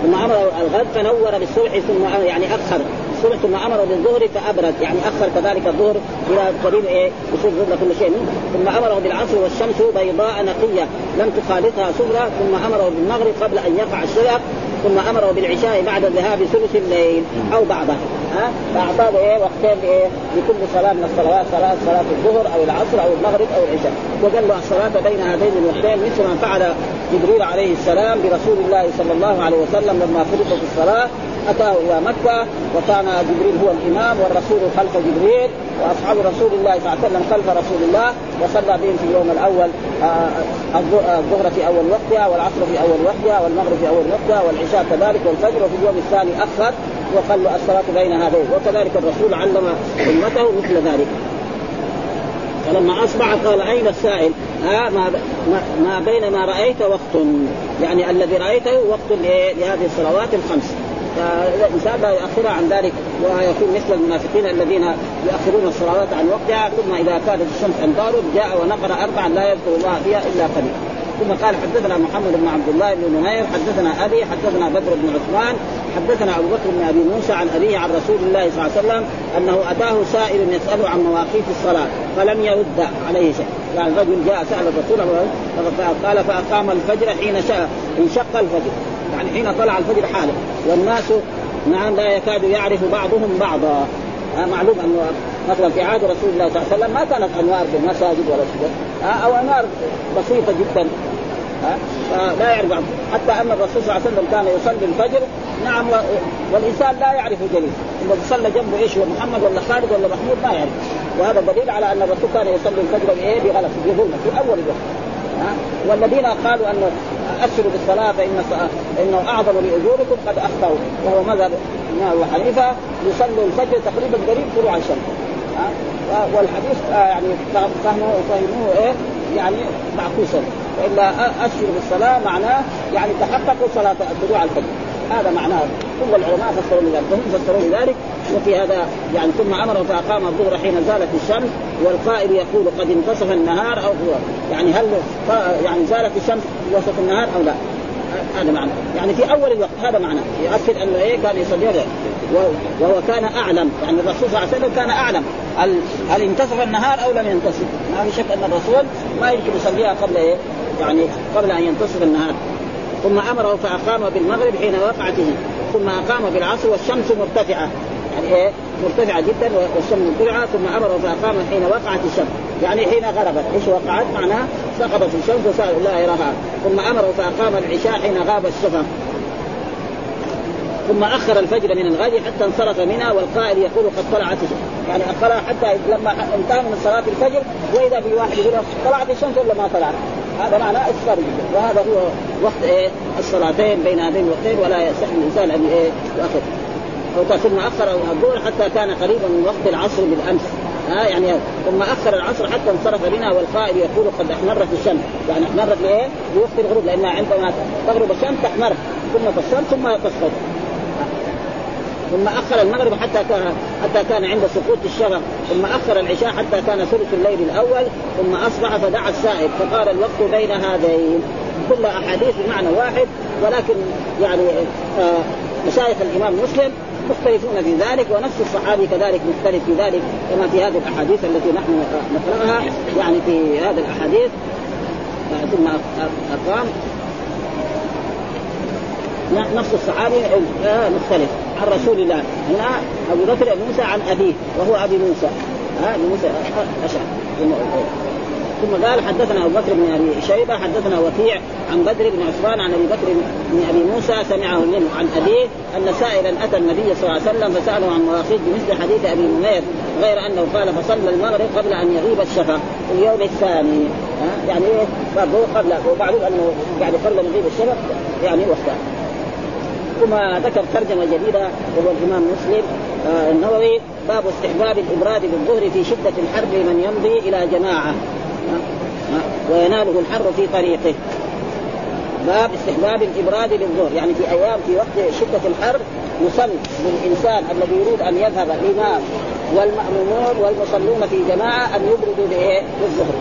ثم أمره الغد فنور بالصبح ثم يعني أخر. الصبح ثم امره بالظهر فأبرد يعني أخر كذلك الظهر إلى قريب إيه يصير ظل كل شيء. ثم امره بالعصر والشمس بيضاء نقية لم تخالطها سفرى ثم امره بالمغرب قبل أن يقع الشفق ثم امره بالعشاء بعد ذهاب ثلث الليل أو بعضه ها؟ فأعطاه إيه وقتين إيه لكل صلاة من الصلوات صلاه صلاة الظهر أو العصر أو المغرب أو العشاء. وقال له الصلاة بين هذين الوقتين مثل ما فعل جبريل عليه السلام برسول الله صلى الله عليه وسلم لما فرض في الصلاة. أتاه إلى مكة وكان جبريل هو الإمام والرسول خلف جبريل وأصحاب رسول الله صلى الله عليه وسلم خلف رسول الله وصلى بهم في اليوم الأول آه، الظهر في أول وقتها والعصر في أول وقتها والمغرب في أول وقتها والعشاء كذلك والفجر وفي اليوم الثاني أخر وقال له الصلاة بين هذين. وكذلك الرسول علم أمته مثل ذلك. فلما أصبح قال أين السائل؟ ها ما ما بين ما رأيت وقت. يعني الذي رأيته وقت لهذه الصلوات الخمس. فالانسان لا يؤخرها عن ذلك ويكون مثل المنافقين الذين يؤخرون الصلوات عن وقتها ثم إذا كانت الشمس ان تغرب جاء ونقر اربعا لا يذكر الله فيها إلا قليلا. ثم قال حدثنا محمد بن عبد الله بن نمير حدثنا أبي حدثنا بدر بن عثمان حدثنا أبو بكر بن أبي موسى عن أبيه عن رسول الله صلى الله عليه وسلم أنه أتاه سائل يسأله عن مواقيت الصلاة فلم يرد عليه شيء. يعني رجل جاء سأل الرسول قال فأقام الفجر حين انشق الفجر. يعني حين طلع الفجر حاله. والناس نعم لا يكاد يعرف بعضهم بعضا. آه معلوم انه مثلا في عهد رسول الله صلى الله عليه وسلم ما كانت أنوار بالمساجد ولا آه أو أنوار بسيطة جدا. آه فلا يعرف حتى أن الرسول صلى الله عليه وسلم كان يصلي الفجر. نعم والإنسان لا يعرف جليل اذا صلى جنبه إيش هو محمد ولا خالد ولا محمود ما يعرف. وهذا دليل على أن الرسول كان يصلي الفجر بإيه؟ بغلط بظلمه في أول الوقت. ها؟ والذين قالوا انه اسروا بالصلاه فإن إنه أعظم لأجوركم قد أخطأوا. وهو مذهب أبو حنيفة يصلوا الفجر تقريبا قريب طلوع الشمس. والحديث آه يعني فهموه فهموه إيه؟ يعني معكوسا. وإلا اسروا بالصلاه معناه يعني تحققوا صلاة طلوع الفجر. هذا معناه. كل العلماء فسروا لذلك وهم فسروا لذلك وفي هذا يعني ثم أمر فأقام الظهر حين زالت الشمس والقائل يقول قد انتصف النهار أو هو يعني هل يعني زالت الشمس وسط النهار أو لا؟ هذا معنى. يعني في أول الوقت هذا معنى. يؤكد انه إيه كان يصلي وهو كان أعلم. يعني الرسول صلى الله عليه وسلم كان أعلم. هل هل انتصف النهار أو لم ينتصف؟ ما في شك أن الرسول ما يمكن يصليها قبل إيه؟ يعني قبل أن ينتصف النهار. ثم أمره فأقام بالمغرب حين وقعت ثم اقام بالعصر والشمس مرتفعة. يعني إيه؟ مرتفعة جدا والشمس مرتفعه ثم امره فاقام حين وقعت الشمس. يعني حين غربت. إيش وقعت؟ معناها سقطت الشمس وصار لا يراها. ثم امره فاقام العشاء حين غاب الشفق. ثم أخر الفجر من الغد حتى انصرف منها والقائل يقول قد طلعت يعني اخرها حتى لما انتهى من صلاة الفجر وإذا في واحد يقول طلعت الشمس ولا ما طلعت. هذا أكثر جدا. وهذا هو وقت إيه؟ الصلاتين بين هذين الوقتين ولا يصح الإنسان أن إيه؟ يؤخر. أو ثم اخر الظهر حتى كان قريبا من وقت العصر بالأمس. ها يعني ثم اخر العصر حتى انصرف بنا والقائل يقول قد أحمرت الشمس. يعني أحمرت لايه؟ لوقت الغروب لأنها عندما تغرب الشمس تحمر. ثم الشمس ثم تسقط. ثم أخر المغرب حتى كان حتى كان عند سقوط الشفق ثم أخر العشاء حتى كان ثلث الليل الأول. ثم أصبح فدعا السائل فقال الوقت بين هذين. كلها أحاديث بمعنى واحد. ولكن يعني آه مشايخ الإمام مسلم مختلفون في ذلك ونفس الصحابي كذلك مختلف في ذلك كما في هذه الأحاديث التي نحن نقرأها. يعني في هذه الأحاديث. ثم أقام. نفس الصحابي آه، مختلف. عن رسول الله. هنا أبو بكر موسى عن أبيه وهو أبي موسى. ها أبي موسى. اشعر ثم قال حدثنا أبو بكر بن أبي شيبة حدثنا وكيع عن بدر بن عثمان عن أبي بكر بن أبي موسى سمعه منه عن أبيه أن سائلا أتى النبي صلى الله عليه وسلم فسأله عن مواقيت بمثل حديث أبي منير غير أنه قال فصلى المغرب قبل أن يغيب الشفق في اليوم الثاني. يعني إيه؟ قبل ومعلوم أنه يعني قبل ان يغيب الشفق يعني وقتها ثم ذكر ترجمة جديدة وهو الإمام مسلم. آه النووي باب استحباب الإبراد بالظهر في شدة الحر لمن يمضي إلى جماعة. ويناله الحر في طريقه. باب استحباب الإبراد للظهر يعني في أيام في وقت شدة الحر يسن للإنسان الذي يريد أن يذهب الإمام والمأمومون والمصلون في جماعة أن يبردوا؟ بالظهر.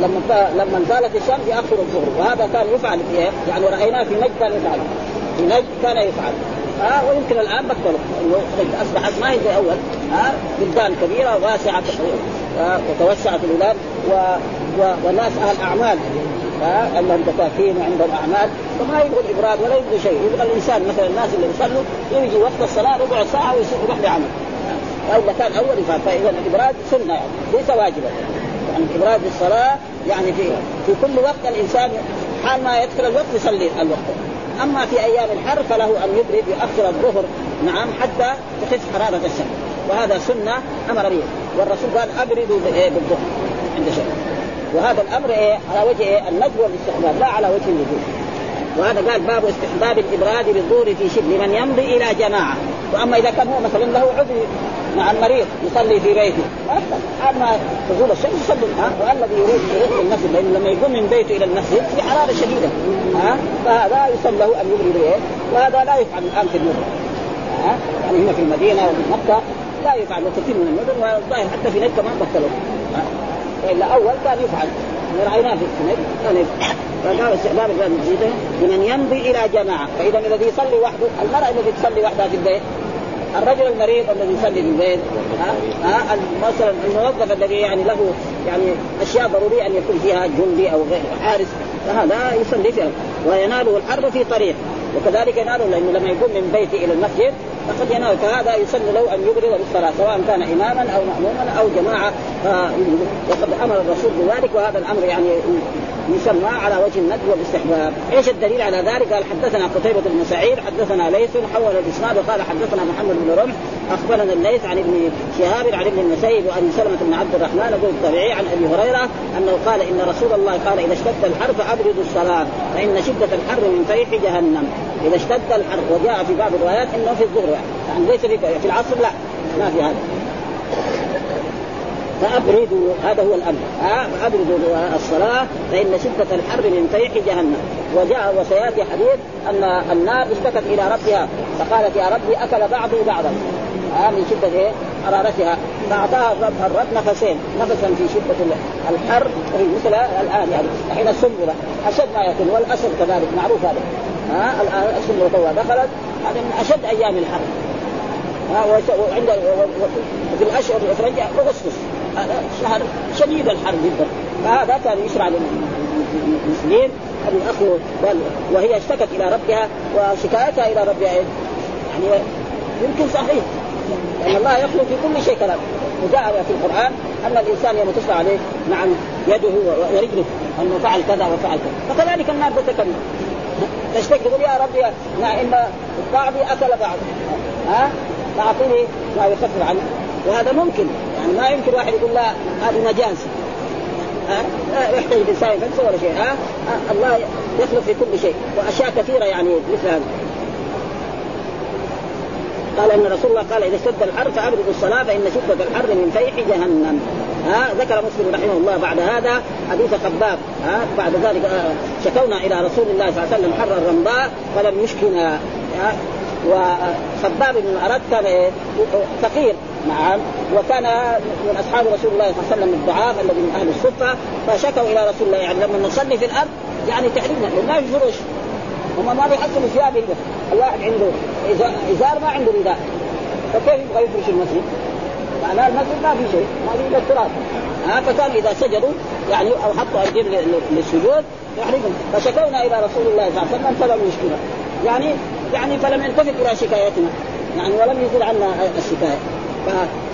لما لما زالت الشمس يأخر الظهر وهذا كان يفعل في يعني رأيناه في نجد كان يفعل نجد كان يفعل. ها ويمكن الآن بطلوا أصبحت ما هي زي اول ها بلدان كبيرة واسعه وتوسعت البلاد و... و... والناس أهل أعمال. ها عندهم دكاكين وعندهم أعمال. فما يبغوا الإبراد ولا يبغوا شيء. يبغى الإنسان مثلا الناس اللي يصلوا يجي وقت الصلاة ربع ساعة ويروح لعمل. والا كان أول فاذا الإبراد سنة يعني ليس واجبا. يعني الابراد بالصلاه يعني في في كل وقت الإنسان حال ما يدخل الوقت يصلي الوقت. أما في أيام الحر فله أن يبرد يؤخر الظهر نعم حتى تخف حرارة الشمس. وهذا سنة أمر به. والرسول قال أبردوا بالظهر عند شيء. وهذا الأمر إيه على وجه إيه الندب والاستحباب لا على وجه الوجوب وهذا قال باب استحباب الإبراد بالظهر في شبه لمن يمضي إلى جماعة. وأما إذا كان هو مثلا له عذر مع المريض يصلي في بيته حال ما تزول الشمس يصلي ها؟ والذي يريد يروح المسجد لأنه لما يقوم من بيته إلى المسجد في حرارة شديدة ها؟ فهذا يصلى له أن يبرد وهذا لا يفعل الآن في المدن ها؟ يعني هنا في المدينة وفي مكة لا يفعل وكثير من المدن والظاهر حتى في نجد كمان بطلوا والا أول كان يفعل. رأيناه في نجد كان يفعل. فقال استحباب الجديدة لمن يمضي إلى جماعة. فإذا الذي يصلي وحده المرأة التي تصلي وحدها في البيت الرجل المريض الذي يصلي في البيت ها ها مثلا الموظف الذي يعني له يعني أشياء ضرورية أن يكون فيها جندي أو غير حارس فهذا يصلي فيها. ويناله الحر في طريق. وكذلك يناله لأنه لما يقوم من بيته إلى المسجد فقد ينال فهذا يسن له أن يبرد بالصلاه سواء كان اماما أو ماموما أو جماعة وقد أمر الرسول بذلك وهذا الأمر يعني يسمى على وجه الندب والاستحباب، إيش الدليل على ذلك؟ قال حدثنا قتيبة بن سعيد، حدثنا ليث حول الإسناد وقال حدثنا محمد بن رمح، أخبرنا الليث عن ابن شهاب عن ابن المسيب وابي سلمة بن عبد الرحمن يقول التابعي عن أبي هريرة أنه قال إن رسول الله قال إذا اشتد الحر فابردوا الصلاة فإن شدة الحر من فيح جهنم، إذا اشتد الحر وجاء في بعض الروايات إنه في الظهر يعني ليس في العصر لا ما في هذا. فابردوا هذا هو الأمر. ها فابردوا الصلاة فإن شدة الحر من فيح جهنم. وجاء وسيأتي حديث أن النار اشتكت إلى ربها فقالت يا ربي أكل بعضي بعضا. ها من شدة إيه؟ حرارتها. فأعطاها الرب الرب نفسين. نفسا في شدة الحر. وهي مثل الآن يعني حين السنبله أشد ما يكون والأسد كذلك. معروف هذا. ها الآن السنبله توها دخلت هذا من أشد أيام الحر. ها وعند في الأشهر الافرنجيه أغسطس. شهر شديد الحر جدا. فهذا كان يشرع للمسلمين أن الاخ وهي اشتكت إلى ربها وشكايتها إلى ربها. يعني يمكن صحيح لأن الله يخلق في كل شيء كلام. وجاء في القرآن أن الإنسان يوم تصلى عليه نعم يده ورجله انه فعل كذا وفعل كذا. فكذلك النار تتكلم. تشتكي تقول يا ربي إن بعضي أكل بعض. ها؟ فأعطيني ما يخفف عنه. وهذا ممكن. يعني ما يمكن واحد يقول لا هذه نجاسه ها؟ لا يحتاج الانسان يفلسف ولا شيء. ها؟ الله يخلق في كل شيء. وأشياء كثيرة يعني مثل هذا. قال إن رسول الله قال إذا اشتد الحر فابردوا الصلاة فإن شدة الحر من فيح جهنم. ها؟ ذكر مسلم رحمه الله بعد هذا حديث خباب. ها؟ بعد ذلك شكونا إلى رسول الله صلى الله عليه وسلم حر الرمضاء فلم يشكنا. وخباب بن الارد كان فقير. نعم. وكان من أصحاب رسول الله صلى الله عليه وسلم الضعاف الذي من أهل الصفه فشكوا إلى رسول الله يعني لما نصلي في الأرض يعني تحريم ما في فروش. هم ما بيحصلوا ثياب يلبس الواحد عنده إزار ما عنده رداء فكيف يبغى يفرش المسجد؟ معناه المسجد ما في شيء ما في إلا التراب. ها فكان إذا سجدوا يعني أو حطوا ايديهم للسجود يحرقهم فشكونا إلى رسول الله صلى الله عليه وسلم فلم يشكنا يعني يعني فلم يلتفت إلى شكايتنا. يعني ولم يزل عنا الشكاية.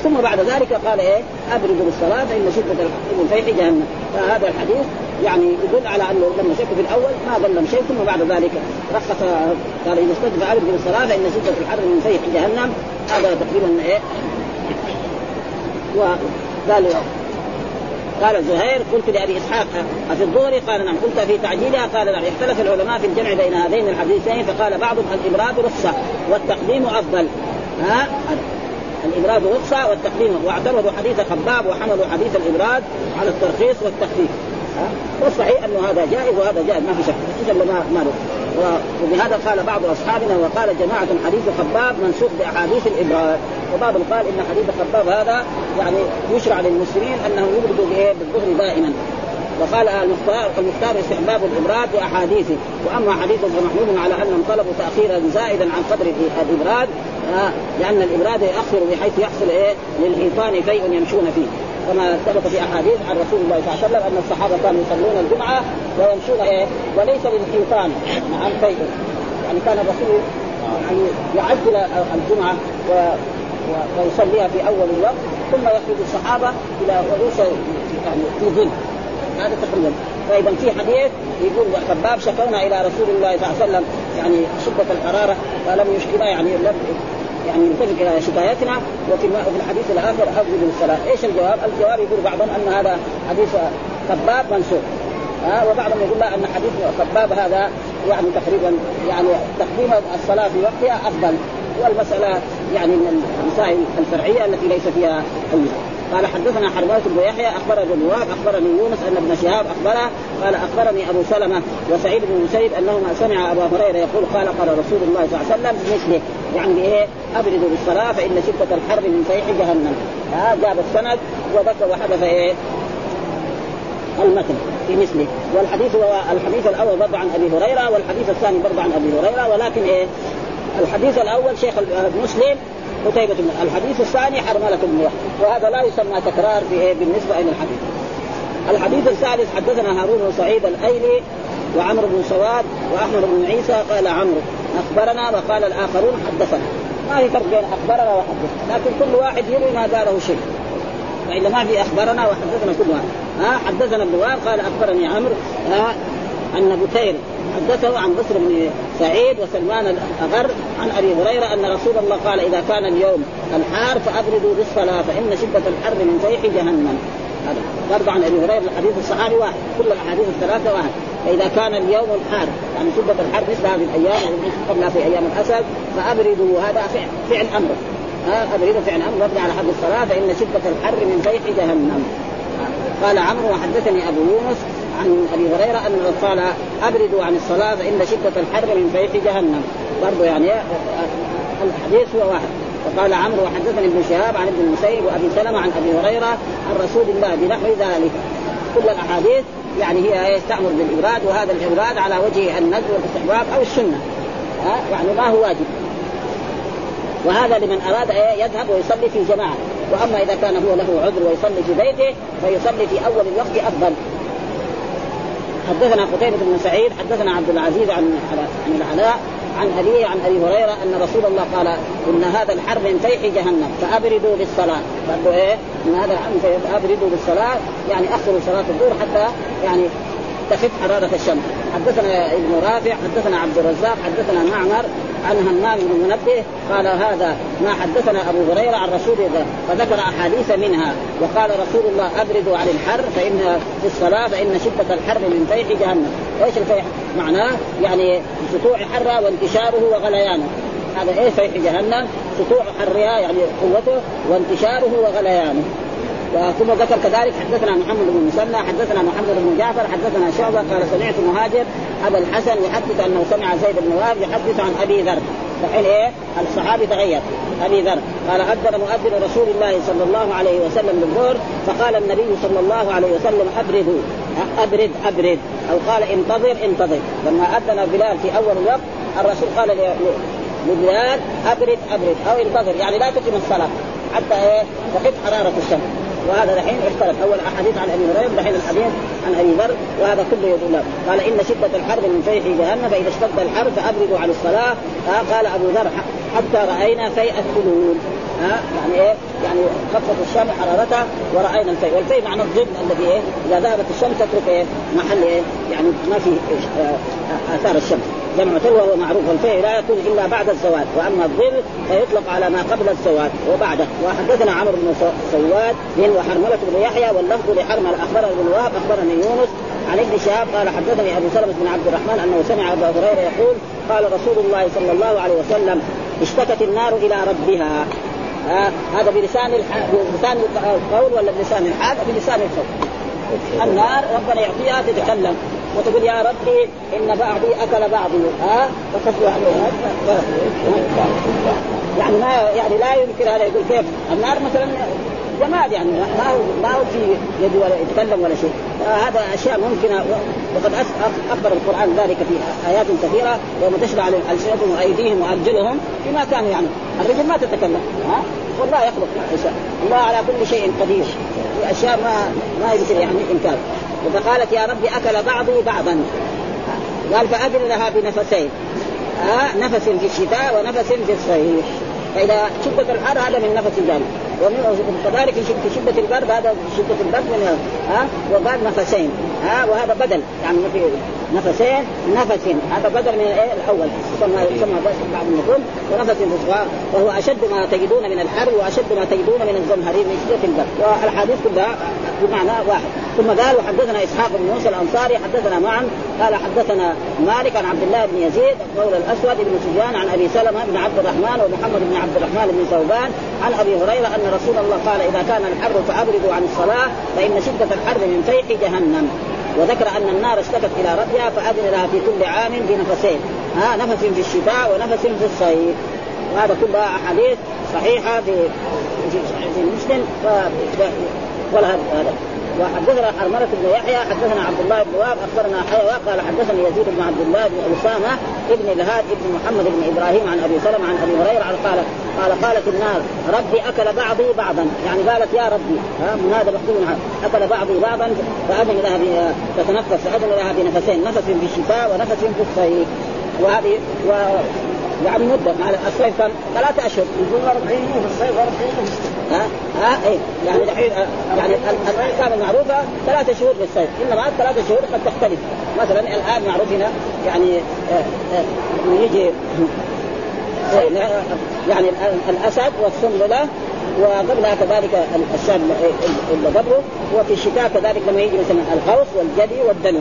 ثم بعد ذلك قال إيه؟ ابردوا بالصلاة فإن شده الحق من فيح جهنم. فهذا الحديث يعني يدل على أنه لما شك في الأول ما ظلم شيء ثم بعد ذلك رخص قال إذا استجب فابردوا بالصلاة فإن شده الحر من فيح جهنم. هذا تقريبا إيه؟ وقال قال زهير قلت لأبي إسحاق أفي الظهر؟ قال نعم. قلت في تعجيلها قال نعم. اختلف العلماء في الجمع بين هذين الحديثين فقال بعضهم الإبراد رخصة والتقديم أفضل. ها؟ الإبراد رخصه والتقديم واعتمدوا حديث خباب وحملوا حديث الإبراد على الترخيص والتخفيف. والصحيح أنه هذا جائز وهذا جائز ما في شك اذا ما ما وبهذا قال بعض أصحابنا وقال جماعة حديث خباب منسوخ بأحاديث الإبراد. وبعض قال إن حديث خباب هذا يعني يشرع للمسلمين انهم يبردوا بالظهر دائما. وقال المختار المختار استحباب الإبراد باحاديثه وأما حديث فمحمول على انهم طلبوا تأخيرا زائدا عن قدر الإبراد آه لأن الإبراد ياخر بحيث يحصل إيه؟ للحيطان شيء يمشون فيه. كما ثبت في أحاديث عن رسول الله صلى الله عليه وسلم أن الصحابة كانوا يصلون الجمعة ويمشون إيه؟ وليس للحيطان مع شيء. يعني كان الرسول يعني يعجل الجمعة و... ويصليها في أول الوقت ثم يخرج الصحابة إلى رؤوس يعني في ظل. هذا تقريبا. فاذا في حديث يقول خباب شكونا إلى رسول الله صلى الله عليه وسلم يعني شدة الحرارة فلم يشكنا يعني لم يعني يلتفت إلى شكايتنا. وفي في الحديث الآخر افضل الصلاه، إيش الجواب؟ الجواب يقول بعضهم أن هذا حديث خباب منسوخ ها؟ أه وبعضهم يقول أن حديث خباب هذا يعني تقريبا يعني تقديم الصلاة في وقتها أفضل. والمسألة يعني من المسائل الفرعية التي ليس فيها حجه قال حدثنا حرمات بن يحيى اخبرني ابن وهب أخبرني يونس أن ابن شهاب أخبره. قال أخبرني أبو سلمة وسعيد بن المسيب أنهما سمع أبا هريرة يقول قال قال رسول الله صلى الله عليه وسلم مثله. يعني إيه؟ أبردوا بالصلاة فإن شدة الحر من فيح جهنم. ها جاب السند وذكر وحدث إيه؟ المتن في مثله. والحديث هو الحديث الأول برضه عن أبي هريرة والحديث الثاني برضه عن أبي هريرة ولكن إيه؟ الحديث الأول شيخ مسلم قتيبة بن الحديث الثاني حرملة بن وهذا لا يسمى تكرار بالنسبة إلى الحديث. الحديث الثالث حدثنا هارون بن سعيد الأيلي وعمرو بن سواد وأحمد بن عيسى قال عمرو أخبرنا وقال الآخرون حدثنا. ما في فرق بين أخبرنا وحدثنا. لكن كل واحد يروي ما قاله شيء وإلا ما في أخبرنا وحدثنا كل واحد. ها حدثنا ابن قال أخبرني عمرو ها أن بكير حدثه عن بصر بن سعيد وسلمان الأغر عن أبي هريرة أن رسول الله قال إذا كان اليوم الحار فأبردوا بالصلاة فإن شدة الحر من فيح جهنم. هذا. برضه عن أبي هريرة الحديث الصحابي واحد كل الأحاديث الثلاثة واحد. فإذا كان اليوم الحار يعني شدة الحر مثل هذه الأيام قبلها في أيام الأسد فأبردوا. هذا فعل, أمر. أبردوا فعل أمر مبني على حد الصلاة فإن شدة الحر من فيح جهنم. قال عمرو وحدثني أبو يونس عن أبي هريرة ان قال أبردوا عن الصلاة فإن شدة الحر من فيح جهنم. برضه يعني الحديث هو واحد. وقال عمرو وحدثني ابن شهاب عن ابن المسيب وأبي سلمة عن أبي هريرة عن رسول الله بنحو ذلك. كل الأحاديث يعني هي تأمر بالابراد وهذا الابراد على وجه الندب والاستحباب أو السنة. ها؟ يعني ما هو واجب. وهذا لمن أراد يذهب ويصلي في جماعة. وأما إذا كان هو له عذر ويصلي في بيته فيصلي في أول الوقت أفضل. حدثنا قتيبة بن سعيد حدثنا عبد العزيز عن عن العلاء عن ابي عن أبي هريرة أن رسول الله قال إن هذا الحر من فيح جهنم فأبردوا بالصلاة. برضو إيه؟ إن هذا الحر فأبردوا بالصلاة. يعني أخروا صلاة الظهر حتى يعني تخف حرارة الشمس حدثنا ابن رافع حدثنا عبد الرزاق حدثنا معمر عن همام بن منبه قال هذا ما حدثنا أبو هريرة عن رسول الله فذكر أحاديث منها وقال رسول الله ابردوا عن الحر فإن في الصلاة فإن شدة الحر من فيح جهنم، إيش الفيح؟ معناه يعني سطوع حرها وانتشاره وغليانه، هذا إيه فيح جهنم؟ سطوع حرها يعني قوته وانتشاره وغليانه. ثم ذكر كذلك حدثنا محمد بن مسنى حدثنا محمد بن جعفر حدثنا شعبة قال سمعت مهاجر أبا الحسن يحدث أنه سمع زيد بن وهب يحدث عن أبي ذر. فحين إيه؟ الصحابي تغير. أبي ذر. قال اذن مؤذن رسول الله صلى الله عليه وسلم بالظهر فقال النبي صلى الله عليه وسلم ابردوا أبرد أبرد. أو قال انتظر انتظر. لما أذن بلال في أول الوقت الرسول قال لبلال أبرد أبرد. أو انتظر. يعني لا تقم الصلاة. حتى إيه؟ تخف حرارة الشمس. وهذا دحين اختلف أول أحاديث عن أبي هريرة دحين الحديث عن أبي ذر وهذا كله يدل قال إن شدة الحرب من فيح جهنم فاذا اشتد الحرب فأبردوا عن الصلاة قال أبو ذر حتى رأينا فيء الثلول ها يعني إيه؟ يعني خفت الشمس حرارتها ورأينا الفيء، والفيء معنى الظل الذي إيه؟ إذا ذهبت الشمس تترك إيه؟ محل إيه؟ يعني ما في إيه؟ آثار الشمس، جمع تلوى وهو معروف والفيء لا يكون إلا بعد الزوال، وأما الظل فيطلق على ما قبل الزوال وبعده، وحدثنا عمرو بن سواد وحرملة بن يحيى واللفظ لحرمل اخبرنا بن وهب أخبرني يونس عن ابن شهاب قال حدثني أبو سلمة بن عبد الرحمن أنه سمع أبا هريرة يقول قال رسول الله صلى الله عليه وسلم اشتكت النار إلى ربها. آه هذا بلسان الح... بلسان القول ولا بلسان الحال؟ بلسان القول. النار ربنا يعطيها تتكلم. وتقول يا ربي إن بعضي أكل بعضي. ها؟ آه يعني يعني ما يعني لا يمكن هذا يقول كيف؟ النار مثلا جماد يعني ما هو ما هو في يد ولا يتكلم ولا شيء. هذا أشياء ممكنة وقد أخبر القرآن ذلك في آيات كثيرة يوم تشرع عليهم ألسنتهم وأيديهم وأرجلهم بما كانوا يعني. الرجل ما تتكلم ها؟ والله يخلق الله على كل شيء قدير. في أشياء ما ما يمكن يعني إنكار. فقالت يا ربي أكل بعضي بعضا. قال فاذن لها بنفسين. آه نفس في الشتاء ونفس في الصيف. فإذا شده الحر هذا من نفس ذلك وكذلك شده البرد هذا شدة البرد من ها؟ وقال نفسين ها؟ وهذا بدل يعني في نفسين نفس هذا بدل من الايه؟ الأول. كما كما بعض النقول ونفس في وهو أشد ما تجدون من الحر وأشد ما تجدون من الزمهرير من شدة البرد. والاحاديث كلها بمعنى واحد. ثم قال وحدثنا إسحاق بن موسى الأنصاري حدثنا معا قال حدثنا مالك عن عبد الله بن يزيد مولى الأسود بن سفيان عن أبي سلمة بن عبد الرحمن ومحمد بن عبد الرحمن بن ثوبان عن أبي هريرة أن رسول الله قال إذا كان الحر فابردوا عن الصلاة فإن شدة الحر من فيح جهنم. وذكر أن النار اشتكت إلى ربها فأذن لها في كل عام بنفسين. ها نفس في الشتاء ونفس في الصيف وهذا كلها أحاديث صحيحة في في مسلم. ولا هذا. وحدثنا حرملة بن يحيى حدثنا عبد الله بن وهب أخبرنا حيوى قال حدثني يزيد بن عبد الله بن أسامة ابن الهاد ابن محمد بن إبراهيم عن أبي سلمة عن أبي هريرة قال قال قالت النار ربي أكل بعضي بعضا. يعني قالت يا ربي ها من هذا مكتوب أكل بعضي بعضا فأذن لها تتنفس فأذن لها بنفسين نفس في الشتاء ونفس في الصيف وهذه و يعني مدة مع الصيف كم؟ ثلاثة أشهر. يقول 40 يوم الصيف 40 يوم ها ها اي يعني دحين يعني الاحكام المعروفه ثلاثة شهور في الصيف انما ثلاثة شهور قد تختلف. مثلا الآن معروف هنا يعني آه، آه، يجي يعني الأسد والسنبله وقبلها كذلك الشاب اللي قبله. وفي الشتاء كذلك لما يجي مثلا القوس والجدي والدلو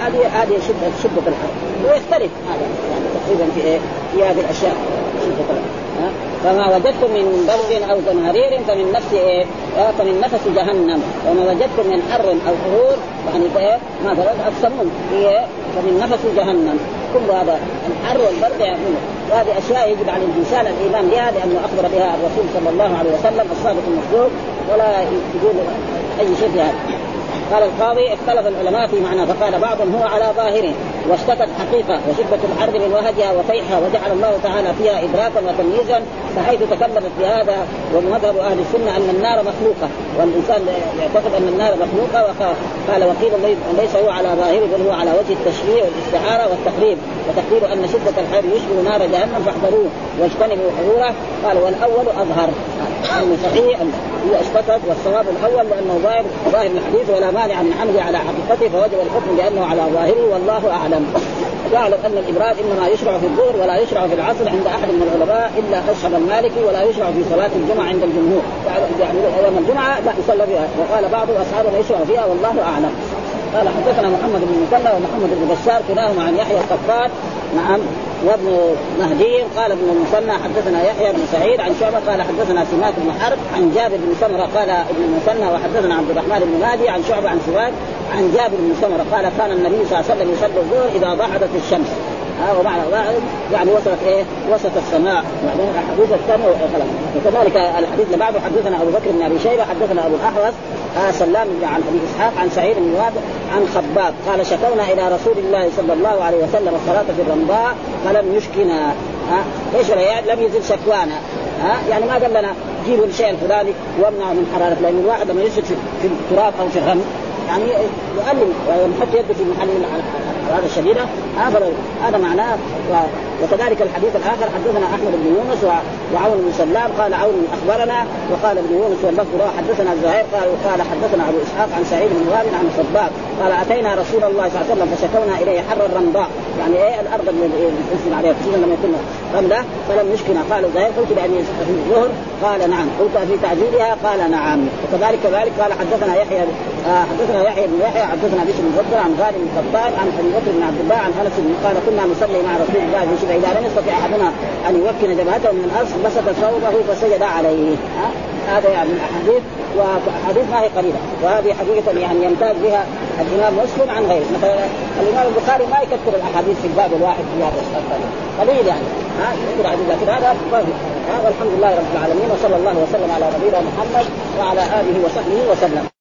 هذه هذه شده شدة الحر ويختلف هذا يعني تقريبا في إيه؟ في هذه الأشياء شدة الحر فما وجدتم من برد أو زمهرير فمن نفس إيه؟ فمن نفس جهنم. وما وجدتم من حر أو حرور يعني إيه؟ ما برد السموم إيه؟ فمن نفس جهنم. كل هذا الحر والبرد يعمله وهذه أشياء يجب على الإنسان الإيمان بها لأنه أخبر بها الرسول صلى الله عليه وسلم الصادق المصدوق. ولا يقول أي شيء في هذا. قال القاضي اختلف العلماء في معنى فقال بعضهم هو على ظاهره واشتكت حقيقة وشدة الحرب من وهجها وفيحها وجعل الله تعالى فيها إدراكا وتمييزا فحيث تكلمت بهذا ومذهب أهل السنة أن النار مخلوقة والإنسان يعتقد أن النار مخلوقة قال وقيل ليس هو على ظاهره بل هو على وجه التشريع والاستعارة والتقريب وتقدير أن شدة الحر يشبه نار جهنم فاحذروه واجتنبوا حضوره قال والأول أظهر. صحيح. هي اشتكت والصواب الأول لأنه ظاهر ظاهر الحديث ولا مانع من حمله على حقيقته فوجب الحكم لأنه على ظاهره والله أعلم. واعلم أن الإبراد إنما يشرع في الظهر ولا يشرع في العصر عند أحد من العلماء إلا اشهب المالكي ولا يشرع في صلاة الجمعة عند الجمهور يعني يوم الجمعة لا يصلى بها وقال بعض اصحابنا يشرع فيها والله أعلم. قال حدثنا محمد بن مثنى ومحمد بن بشار كلاهما عن يحيى القطان نعم. وابن مهدي قال ابن المثنى حدثنا يحيى بن سعيد عن شعبة قال حدثنا سماك بن حرب عن جابر بن سمرة قال ابن المثنى وحدثنا عبد الرحمن بن مهدي عن شعبة عن سواك عن جابر بن سمرة قال كان النبي صلى الله عليه وسلم يصلي الظهر إذا ضحدت الشمس. ها ومعنى يعني وصلت إيه؟ وسط السماء. بعدين الحديث الثاني خلاص. وكذلك الحديث اللي بعده حدثنا أبو بكر بن أبي شيبة حدثنا أبو الاحوص آه سلام عن أبي إسحاق عن سعيد بن وابع عن خباب. قال شكونا إلى رسول الله صلى الله عليه وسلم الصلاة في الرمضاء فلم يشكنا. ها إيش يعني لم يزل شكوانا. ها يعني ما قال لنا جيبوا الشيء الفلاني وامنعوا من حرارة لأن الواحد لما يسجد في التراب أو في الرمل يعني يؤلم ويحط يده في محل الحراره الشديده هذا هذا معناه. وكذلك الحديث الآخر حدثنا أحمد بن يونس وعون بن سلام قال عون أخبرنا وقال ابن يونس واللفظ له حدثنا زهير قال قال حدثنا أبو إسحاق عن سعيد بن وهب عن صباغ قال أتينا رسول الله صلى الله عليه وسلم فشكونا إليه حر الرمضاء. يعني إيه الأرض اللي نسلم عليها خصوصا لما يكون رمله فلم يشكنا قال زهير قلت بأن في الظهر. قال نعم. قلت في تعجيلها قال نعم. وكذلك كذلك قال حدثنا يحيى آه حدثنا يحيى بن يحيى حدثنا بشر بن عن غالب بن خطاب عن أبي بكر بن عبد الله عن أنس قال كنا نصلي مع رسول الله في شبه اذا لم يستطع أحدنا أن يمكن جبهته من الأرض بسط ثوبه فسجد عليه. هذا يعني الأحاديث وأحاديث ما هي قليلة. وهذه حقيقة يعني يمتاز بها الإمام مسلم عن غيره. مثلا الإمام البخاري ما يكثر الأحاديث في الباب الواحد في هذا قليل يعني. ها يذكر حديث لكن هذا والحمد لله رب العالمين وصلى الله وسلم على نبينا محمد وعلى آله وصحبه وسلم.